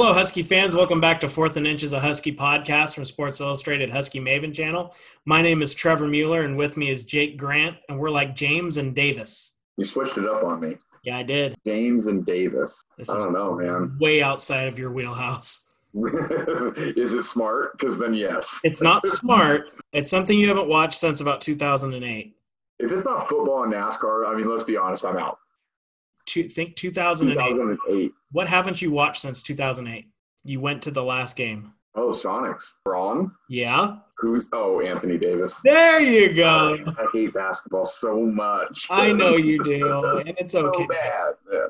Hello, Husky fans. Welcome back to Fourth and Inches, a Husky podcast from Sports Illustrated Husky Maven channel. My name is Trevor Mueller, and with me is Jake Grant, and we're like James and Davis. You switched it up on me. Yeah, I did. James and Davis. This I don't know, man. way outside of your wheelhouse. is it smart? Because then, yes. It's not smart. It's something you haven't watched since about 2008. If it's not football and NASCAR, I mean, let's be honest, I'm out. To, think 2008. 2008. What haven't you watched since 2008? You went to the last game. Oh, Sonics. Braun? Yeah. Who's? Oh, Anthony Davis. There you go. I hate basketball so much. I know you do, and it's okay. so bad, man.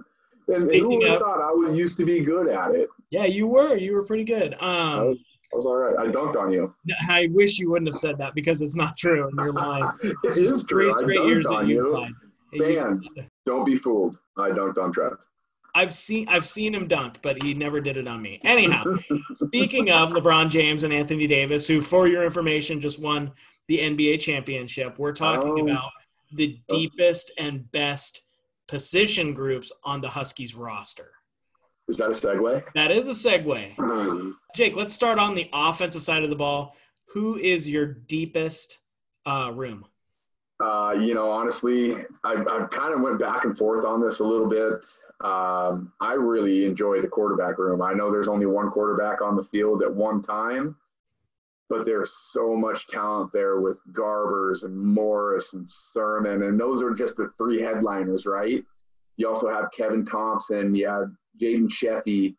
And, and who of- thought I was used to be good at it? Yeah, you were. You were pretty good. I Um, was, I was all right. I dunked on you. I wish you wouldn't have said that because it's not true, and you're lying. it is true. three I straight years dunked that on you you. lied. Don't be fooled. I dunked on Trev. I've seen I've seen him dunk, but he never did it on me. Anyhow, speaking of LeBron James and Anthony Davis, who, for your information, just won the NBA championship, we're talking Oh. about the deepest and best position groups on the Huskies roster. Is that a segue? That is a segue. Jake, let's start on the offensive side of the ball. Who is your deepest uh, room? Uh, you know, honestly, I, I kind of went back and forth on this a little bit. Um, I really enjoy the quarterback room. I know there's only one quarterback on the field at one time, but there's so much talent there with Garbers and Morris and Sirmon, and those are just the three headliners, right? You also have Kevin Thomson, you have Jaden Sheffey.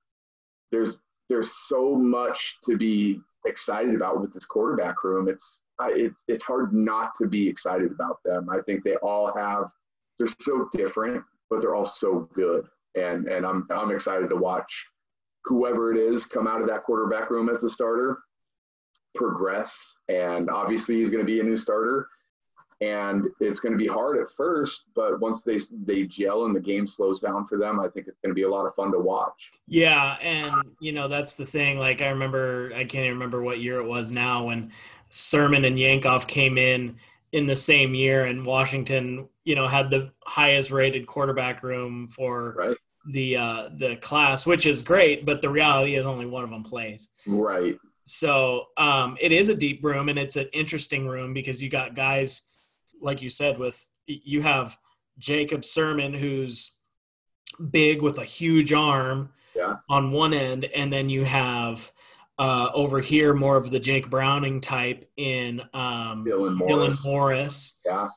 There's there's so much to be excited about with this quarterback room. It's I, it's it's hard not to be excited about them. I think they all have they're so different, but they're all so good, and and I'm I'm excited to watch whoever it is come out of that quarterback room as the starter progress. And obviously, he's going to be a new starter, and it's going to be hard at first, but once they they gel and the game slows down for them, I think it's going to be a lot of fun to watch. Yeah, and you know that's the thing. Like I remember, I can't even remember what year it was now when Sirmon and Yankoff came in in the same year, and Washington, you know, had the highest rated quarterback room for Right. the uh, the class, which is great. But the reality is only one of them plays. Right. So um, it is a deep room, and it's an interesting room because you got guys, like you said, with you have Jacob Sirmon, who's big with a huge arm Yeah. on one end, and then you have uh, over here more of the Jake Browning type in um, Dylan Morris. Dylan Morris. Yeah.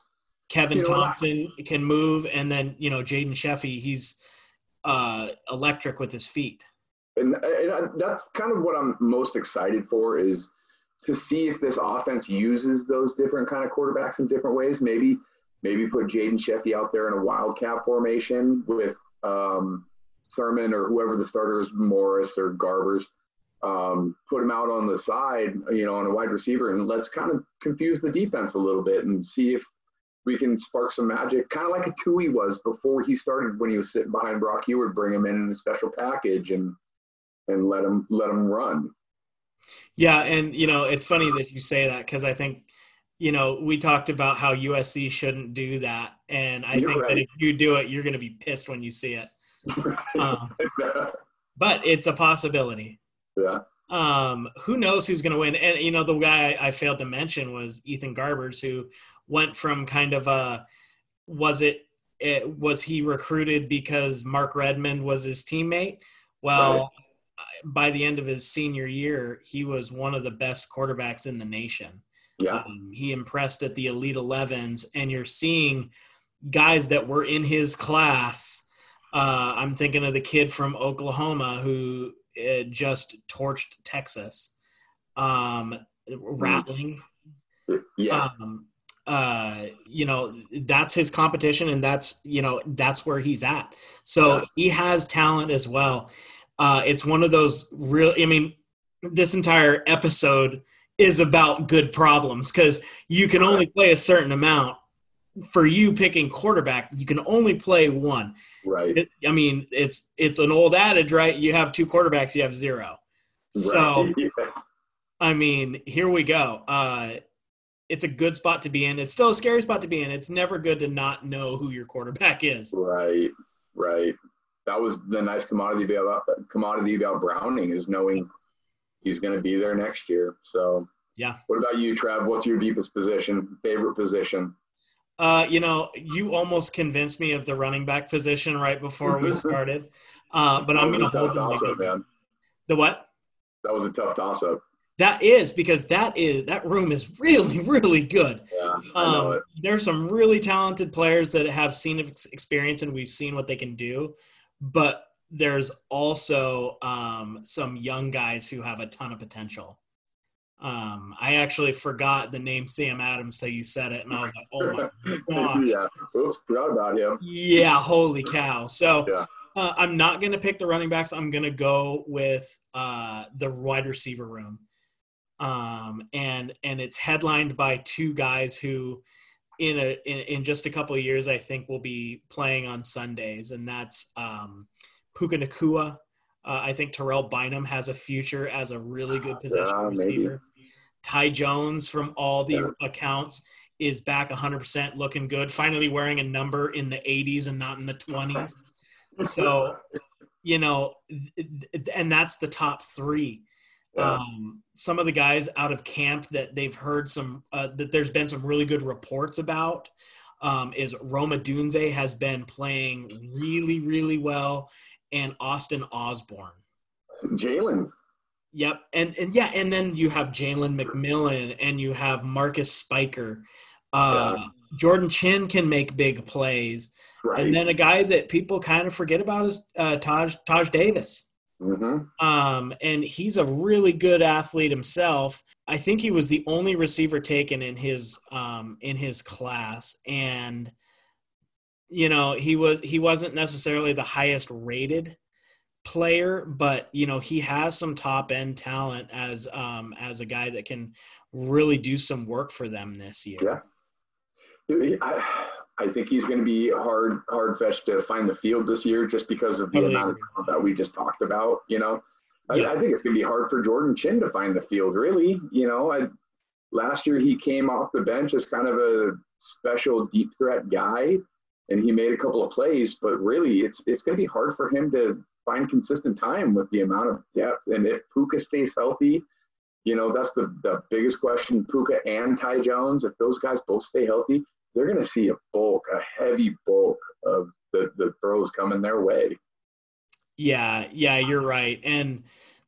Kevin You know what? Thomson can move, and then you know Jaden Sheffey, he's uh, electric with his feet. and, and I- that's kind of what I'm most excited for is to see if this offense uses those different kind of quarterbacks in different ways. Maybe maybe put Jaden Sheffey out there in a wildcat formation with um, Sirmon or whoever the starter is, Morris or Garbers. Um, put him out on the side, you know, on a wide receiver, and let's kind of confuse the defense a little bit and see if we can spark some magic, kind of like a Tui was before he started when he was sitting behind Brock Huard, bring him in in a special package and and let him let him run. Yeah, and you know it's funny that you say that because I think you know we talked about how USC shouldn't do that, and I You're think that if you do it, you're going to be pissed when you see it. Um, but it's a possibility. Yeah, Um, who knows who's going to win? And you know the guy I, I failed to mention was Ethan Garbers, who went from kind of a was it, it was he recruited because Mark Redmond was his teammate? Well, by the end of his senior year, he was one of the best quarterbacks in the nation. yeah, Um, he impressed at the Elite 11s, and you're seeing guys that were in his class. Uh, I'm thinking of the kid from Oklahoma who just torched Texas. Um, Rattler. yeah, Um, uh, you know, that's his competition, and that's you know that's where he's at. So Yeah. he has talent as well. Uh, it's one of those real. I mean, this entire episode is about good problems because you can only play a certain amount. For you picking quarterback, you can only play one. right. It, I mean, it's it's an old adage, right? You have two quarterbacks, you have zero. So yeah. I mean, here we go. Uh, it's a good spot to be in. It's still a scary spot to be in. It's never good to not know who your quarterback is. right, right. that was the nice commodity about commodity about Browning is knowing he's going to be there next year. So yeah. What about you, Trev? What's your deepest position, favorite position? Uh, you know, you almost convinced me of the running back position right before we started. Uh, but I'm going to hold them. Toss-up, man. The what? That was a tough toss up. That is because that is that room is really really good. Yeah, um. There's some really talented players that have seen experience and we've seen what they can do, but there's also um, some young guys who have a ton of potential. Um, I actually forgot the name Sam Adams till you said it, and I was like, "Oh my gosh!" yeah, oops, forgot about him. Yeah, holy cow! So yeah. uh, I'm not going to pick the running backs. I'm going to go with uh, the wide receiver room, um, and and it's headlined by two guys who, in a in, in just a couple of years, I think will be playing on Sundays, and that's um, Puka Nacua. Uh, I think Terrell Bynum has a future as a really good possession yeah, receiver. Ty Jones, from all the accounts, is back 100%, looking good. Finally, wearing a number in the 80s and not in the 20s. so, you know, and that's the top three. Yeah. Um, some of the guys out of camp that they've heard some uh, that there's been some really good reports about um, is Rome Odunze has been playing really, really well, and Austin Osborne. Jalen. Yep, and and yeah, and then you have Jalen McMillan and you have Marquis Spiker. Uh, yeah. Jordan Chin can make big plays, right. and then a guy that people kind of forget about is uh, Taj Taj Davis. Mm-hmm. Um, and he's a really good athlete himself. I think he was the only receiver taken in his um, in his class, and you know he was he wasn't necessarily the highest rated player, but you know he has some top end talent as um, as a guy that can really do some work for them this year. Yeah, I, I think he's going to be hard hard fetched to find the field this year just because of the totally amount of that we just talked about. You know, yeah. I, I, think it's going to be hard for Jordan Chin to find the field. Really, you know, I, last year he came off the bench as kind of a special deep threat guy, and he made a couple of plays. But really, it's it's going to be hard for him to find consistent time with the amount of depth. And if Puka stays healthy, you know, that's the, the biggest question. Puka and Ty Jones, if those guys both stay healthy, they're going to see a bulk, a heavy bulk of the, the throws coming their way. Yeah, yeah, you're right. And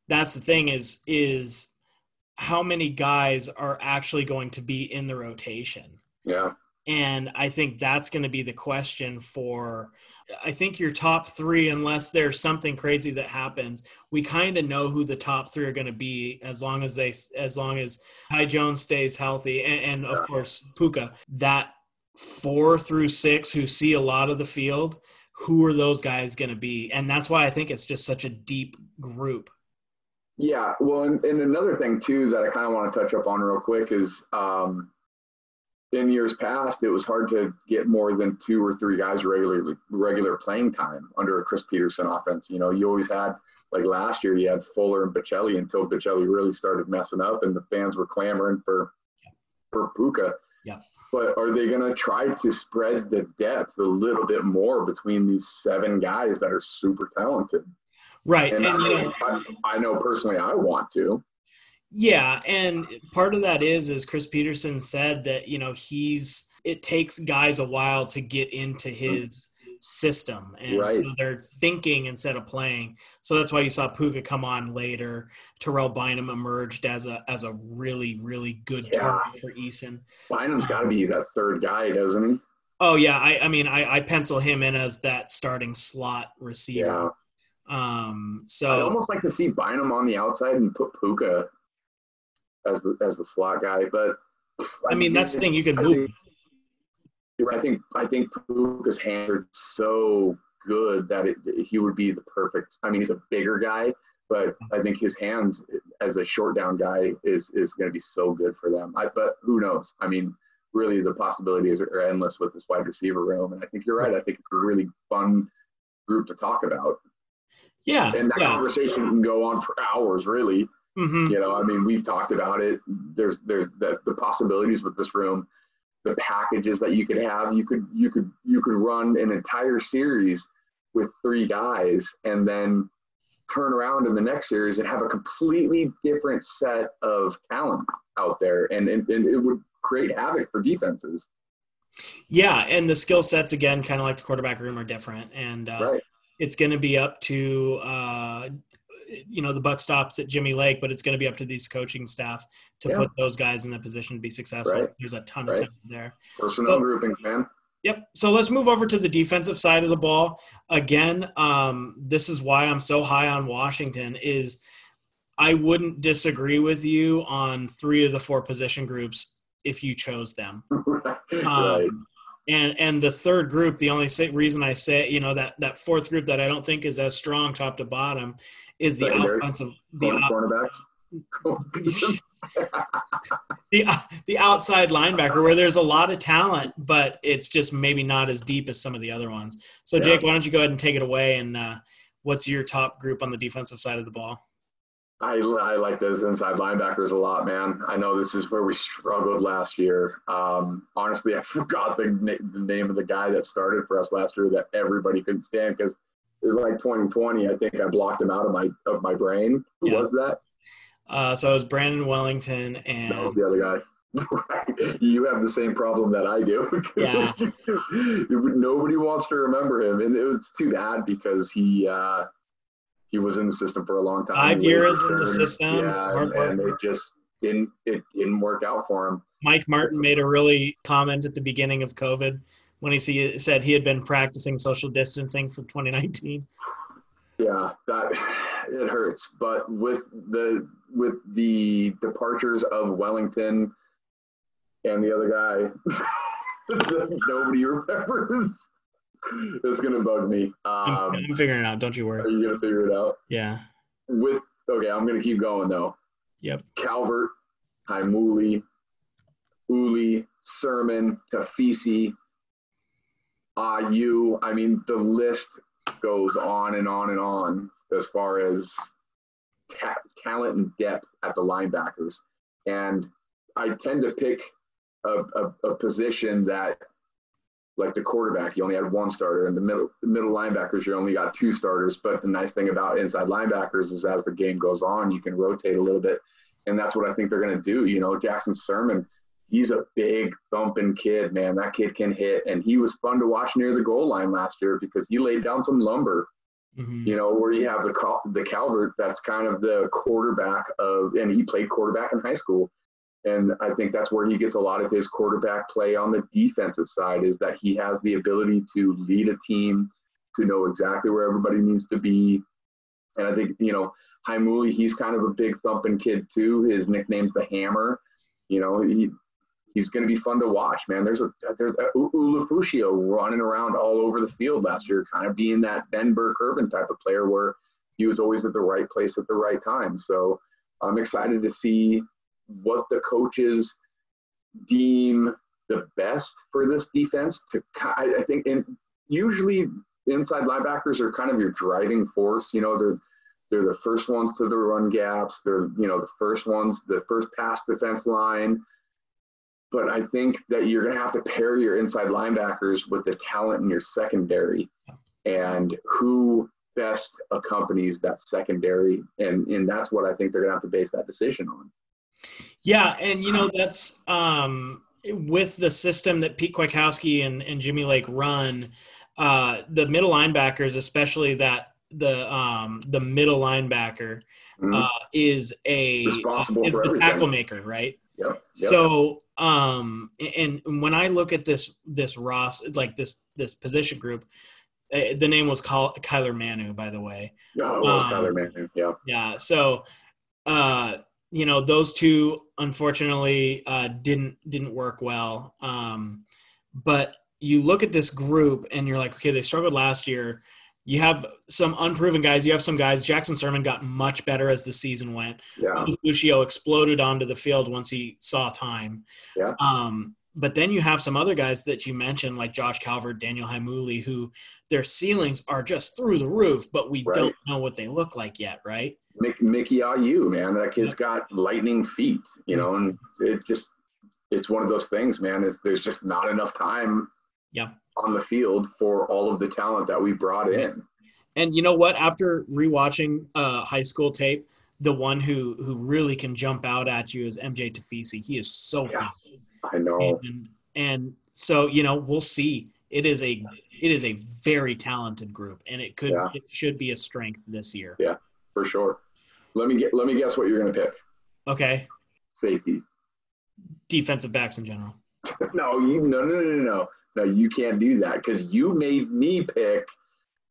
that's the thing is is how many guys are actually going to be in the rotation? Yeah. And I think that's going to be the question for I think your top three, unless there's something crazy that happens, we kind of know who the top three are going to be as long as they, as long as Ty Jones stays healthy, and, and of course Puka. That four through six who see a lot of the field, who are those guys going to be? And that's why I think it's just such a deep group. Yeah, well, and, and another thing too that I kind of want to touch up on real quick is um, in years past, it was hard to get more than two or three guys regularly regular playing time under a Chris Petersen offense. You know, you always had like last year, you had Fuller and Baccellia until Baccellia really started messing up, and the fans were clamoring for for Puka. Yeah. But are they going to try to spread the depth a little bit more between these seven guys that are super talented? Right. And, and I, know, I, I know personally I want to. Yeah, and part of that is is Chris Petersen said that, you know, he's it takes guys a while to get into his system and right. so they're thinking instead of playing. So that's why you saw Puka come on later. Terrell Bynum emerged as a as a really really good yeah. target for Eason. Bynum's got to be that third guy, doesn't he? Oh yeah, I I mean I I pencil him in as that starting slot receiver. Yeah. Um so I almost like to see Bynum on the outside and put Puka as the as the slot guy. But I mean, that's the thing you can move. I think I think Puka's hands are so good that it, he would be the perfect. I mean, he's a bigger guy, but I think his hands as a short down guy is is going to be so good for them. I, but who knows? I mean, really, the possibilities are endless with this wide receiver room, and I think you're right. I think it's a really fun group to talk about. Yeah, and that yeah. conversation can go on for hours, really. Mm-hmm. You know, I mean, we've talked about it. There's there's the, the possibilities with this room, the packages that you could have. You could you could you could run an entire series with three guys and then turn around in the next series and have a completely different set of talent out there and, and, and it would create havoc for defenses yeah and the skill sets again kind of like the quarterback room are different and uh, right. it's going to be up to uh, you know the buck stops at Jimmy Lake, but it's going to be up to these coaching staff to Yeah. put those guys in the position to be successful. Right. There's a ton Right. of talent there. personnel So- groupings man Yep. So let's move over to the defensive side of the ball. Again, um, this is why I'm so high on Washington. Is I wouldn't disagree with you on three of the four position groups if you chose them. right Um, and and the third group, the only say, reason I say you know that that fourth group that I don't think is as strong top to bottom is the Secondary. offensive the Corner- op- the the outside linebacker where there's a lot of talent, but it's just maybe not as deep as some of the other ones. So Yeah. Jake, why don't you go ahead and take it away? And uh, what's your top group on the defensive side of the ball? I, I like those inside linebackers a lot, man. I know this is where we struggled last year. Um, honestly, I forgot the, na- the name of the guy that started for us last year that everybody couldn't stand because it was like 2020. I think I blocked him out of my of my brain. Who Yeah. was that? Uh, so it was Brandon Wellington and the other guy. Right. you have the same problem that I do. Yeah. Nobody wants to remember him, and it was too bad because he uh, he was in the system for a long time. Five years in the system, Yeah, and, and it just didn't it didn't work out for him. Mike Martin made a really comment at the beginning of COVID when he see, said he had been practicing social distancing for 2019. Yeah, that it hurts. But with the with the departures of Wellington and the other guy nobody remembers, it's gonna bug me. I'm, Um, I'm figuring it out. Don't you worry. are you gonna figure it out? Yeah. With okay, I'm gonna keep going though. Yep. Calvert, Heimuli, Uli, Sirmon, Tafisi, Ayu. I mean, the list goes on and on and on as far as ta- talent and depth at the linebackers. And I tend to pick a, a, a position that, like the quarterback, you only had one starter, and the middle the middle linebackers, you only got two starters. But the nice thing about inside linebackers is as the game goes on, you can rotate a little bit, and that's what I think they're going to do. You know, Jackson Sirmon, he's a big thumping kid, man. That kid can hit, and he was fun to watch near the goal line last year because he laid down some lumber Mhm. you know, where you have the the Calvert, that's kind of the quarterback of, and he played quarterback in high school, and I think that's where he gets a lot of his quarterback play on the defensive side is that he has the ability to lead a team, to know exactly where everybody needs to be, and I think you know, Heimuli, he's kind of a big thumping kid too. His nickname's the Hammer. You know, he he's going to be fun to watch, man. There's a there's a U- Ulofoshio running around all over the field last year, kind of being that Ben Burr-Kirven type of player where he was always at the right place at the right time. So I'm excited to see what the coaches deem the best for this defense. To I think, and usually inside linebackers are kind of your driving force. You know, they're they're the first ones to the run gaps. They're you know the first ones, the first pass defense line. But I think that you're going to have to pair your inside linebackers with the talent in your secondary, and who best accompanies that secondary, and and that's what I think they're going to have to base that decision on. Yeah, and you know that's um, with the system that Pete Kwiatkowski and, and Jimmy Lake run. Uh, the middle linebackers, especially that the um, the middle linebacker, Mhm. uh, is a is the tackle maker, right? Yep. yep. So, um, and when I look at this this Ross like this this position group, uh, the name was Ky- Kyler Manu, by the way. yeah, it was um, Tyler Manning. Yeah. Yeah. So, uh, you know, those two unfortunately uh, didn't didn't work well. Um, but you look at this group and you're like, okay, they struggled last year. You have some unproven guys. You have some guys. Jackson Sirmon got much better as the season went. Yeah. Lucio exploded onto the field once he saw time. Yeah. Um, but then you have some other guys that you mentioned, like Josh Calvert, Daniel Heimuli, who their ceilings are just through the roof, but we Right. don't know what they look like yet, right? Mick, Mickey Ayu, man, that kid's got lightning feet, you know, and it just it's one of those things, man. It's, there's just not enough time. Yeah. on the field for all of the talent that we brought in. And you know what? After rewatching uh, high school tape, the one who who really can jump out at you is MJ Tafisi. He is so Yeah. fast. I know. And, and so you know we'll see. It is a it is a very talented group, and it could Yeah. it should be a strength this year. Yeah, for sure. Let me get. Let me guess what you're going to pick. Okay, Safety. defensive backs in general. No, you no no no no no. No, you can't do that because you made me pick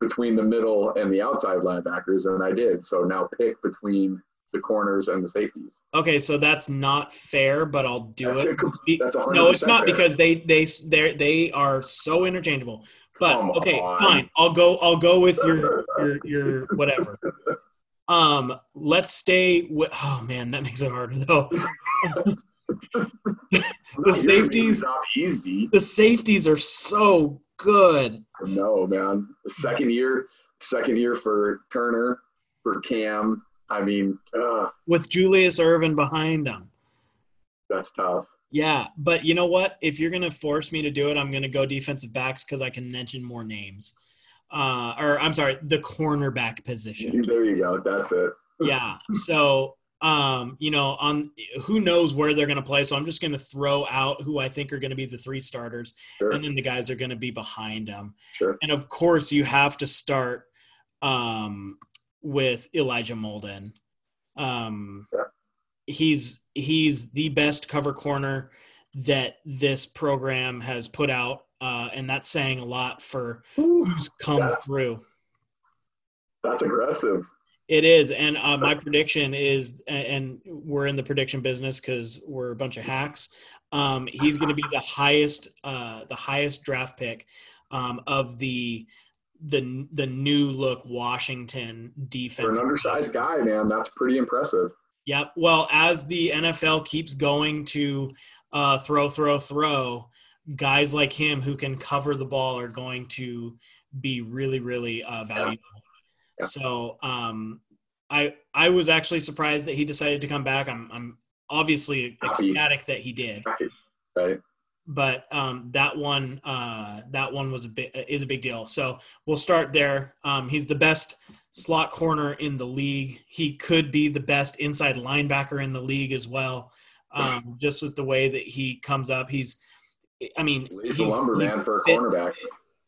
between the middle and the outside linebackers, and I did. So now pick between the corners and the safeties. Okay, so that's not fair, but I'll do That's it. no, it's not fair. because they they they they are so interchangeable. But Come okay, on. fine. I'll go. I'll go with your your your whatever. Um, let's stay with. Oh man, that makes it harder though. The safeties- not easy. The safeties are so good. No, man. The second year, second year for Turner, for Cam. I mean, uh, with Julius Irvin behind them. that's tough. Yeah, but you know what? If you're gonna force me to do it, I'm gonna go defensive backs because I can mention more names. Uh, or I'm sorry, the cornerback position. There you go. That's it. Yeah. So, um, you know, on who knows where they're gonna play. So I'm just gonna throw out who I think are gonna be the three starters, Sure. and then the guys are gonna be behind them. Sure. And of course, you have to start um, with Elijah Molden. Um, Yeah. He's he's the best cover corner that this program has put out, uh, and that's saying a lot for who's come That's- through. That's aggressive. It is, and uh, my prediction is, and we're in the prediction business because we're a bunch of hacks. Um, he's going to be the highest, uh, the highest draft pick um, of the the the new look Washington For defense. an undersized guy, man, that's pretty impressive. Yep. Well, as the NFL keeps going to uh, throw, throw, throw, guys like him who can cover the ball are going to be really, really uh, valuable. Yeah. So, um, I I was actually surprised that he decided to come back. I'm I'm obviously Happy. ecstatic that he did, Right. Right. But um, that one uh, that one was a bit is a big deal. So we'll start there. Um, he's the best slot corner in the league. He could be the best inside linebacker in the league as well. Um, just with the way that he comes up, he's. I mean, Lays the he's- lumber, he man, for a cornerback.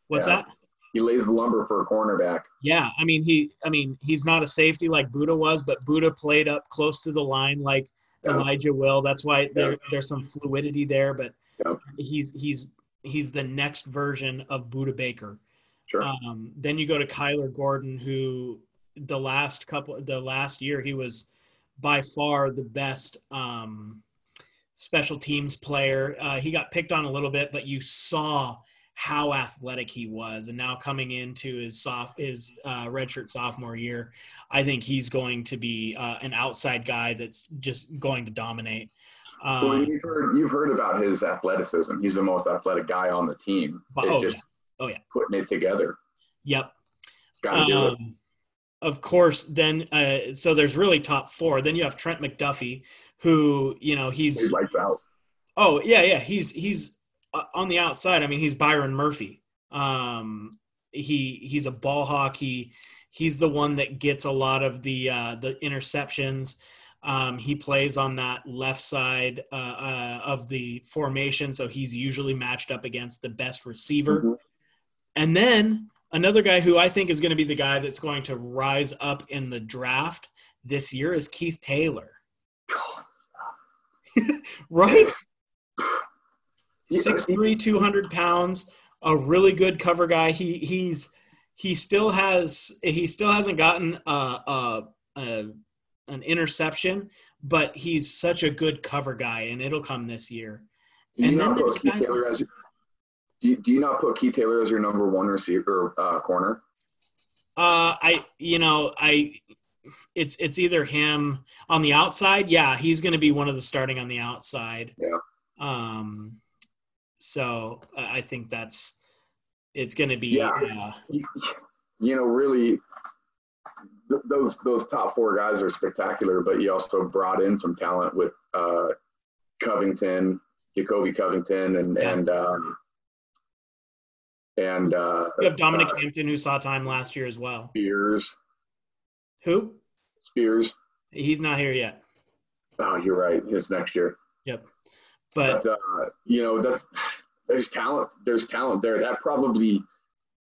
What's Yeah. that? He lays the lumber for a cornerback. Yeah, I mean he. I mean he's not a safety like Budda was, but Budda played up close to the line like Yeah. Elijah will. That's why there, Yeah. there's some fluidity there, but He's he's he's the next version of Budda Baker. Sure. Um, then you go to Kyler Gordon, who the last couple, the last year, he was by far the best um, special teams player. Uh, he got picked on a little bit, but you saw how athletic he was. And now coming into his soft his uh, redshirt sophomore year, I think he's going to be uh, an outside guy that's just going to dominate. Well, Um, you've heard you've heard about his athleticism. He's the most athletic guy on the team. But- oh, just yeah. Oh, yeah. putting it together. yep. Got to do it. Um, of course, then uh, so there's really top four. Then you have Trent McDuffie, who you know he's He's lights out. oh yeah yeah he's he's uh, on the outside. I mean he's Byron Murphy. Um, he he's a ball hawk. He he's the one that gets a lot of the uh, the interceptions. Um, he plays on that left side uh, uh, of the formation, so he's usually matched up against the best receiver. Mhm. And then another guy who I think is going to be the guy that's going to rise up in the draft this year is Keith Taylor. Right? Six three, two hundred pounds, a really good cover guy. He he's he still has he still hasn't gotten uh, uh, uh, an interception, but he's such a good cover guy, and it'll come this year. Do you And not then there's put Keith guys Taylor as your, do you, do you not put Keith Taylor as your number one receiver uh, corner? Uh, I you know I it's it's either him on the outside. Yeah, he's going to be one of the starting on the outside. Yeah. Um. So I think that's it's going to be. Yeah. Uh, you know, really, th- those those top four guys are spectacular. But you also brought in some talent with uh, Covington, Jacoby Covington, and Yeah. and um, and uh, You have Dominic uh, Hampton, who saw time last year as well. Spears. Who? Spears. He's not here yet. Oh, you're right. It's next year. Yep. But But uh, you know, that's there's talent. There's talent there. That probably,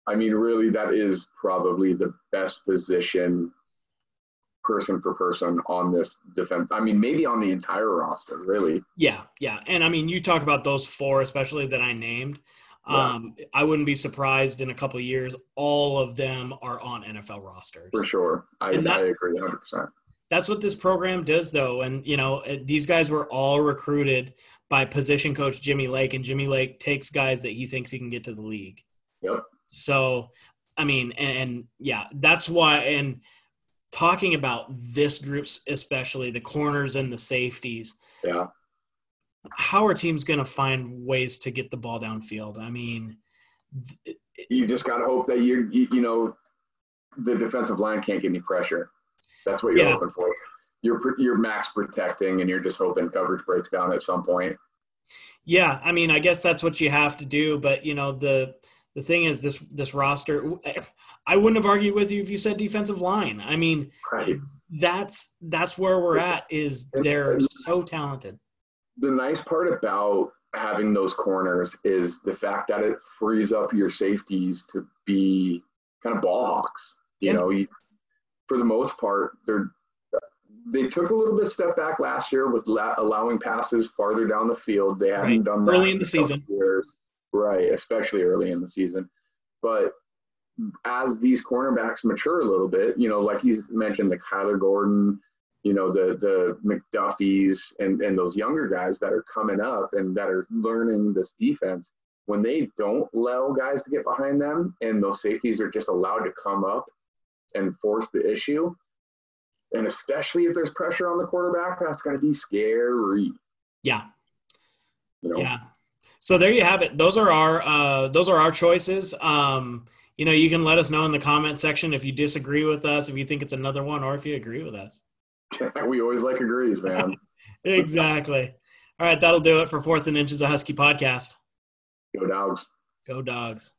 I mean, really, that is probably the best position, person for person on this defense. I mean, maybe on the entire roster, really. yeah, yeah. And I mean, you talk about those four, especially that I named. Yeah. Um, I wouldn't be surprised in a couple of years, all of them are on NFL rosters. For sure. I, that- I agree 100. percent That's what this program does, though. And, you know, uh, these guys were all recruited by position coach Jimmy Lake, and Jimmy Lake takes guys that he thinks he can get to the league. Yep. So, I mean, and, and yeah, that's why. And talking about this group, especially the corners and the safeties, Yeah. how are teams going to find ways to get the ball downfield? I mean, th- You just got to hope that you, you, you know, the defensive line can't get any pressure. That's what you're Yeah. hoping for. You're you're max protecting, and you're just hoping coverage breaks down at some point. yeah, I mean, I guess that's what you have to do. But you know, the the thing is, this this roster, I wouldn't have argued with you if you said defensive line. I mean, Right. that's that's where we're at. Is they're so talented. the nice part about having those corners is the fact that it frees up your safeties to be kind of ball hawks. You Yeah. know, you, for the most part, they're they took a little bit step back last year with la- allowing passes farther down the field. They haven't Right. done that Early in the season. years. Right? Especially early in the season, but as these cornerbacks mature a little bit, you know, like you mentioned, the Kyler Gordon, you know, the the McDuffies and and those younger guys that are coming up and that are learning this defense. When they don't allow guys to get behind them, and those safeties are just allowed to come up and force the issue, and especially if there's pressure on the quarterback, that's going to be scary. Yeah, You know, yeah. So there you have it. Those are our uh, those are our choices. Um, you know, you can let us know in the comment section if you disagree with us, if you think it's another one, or if you agree with us. we always like agrees, man. Exactly. All right, that'll do it for Fourth and Inches, a Husky podcast. Go dogs. Go dogs.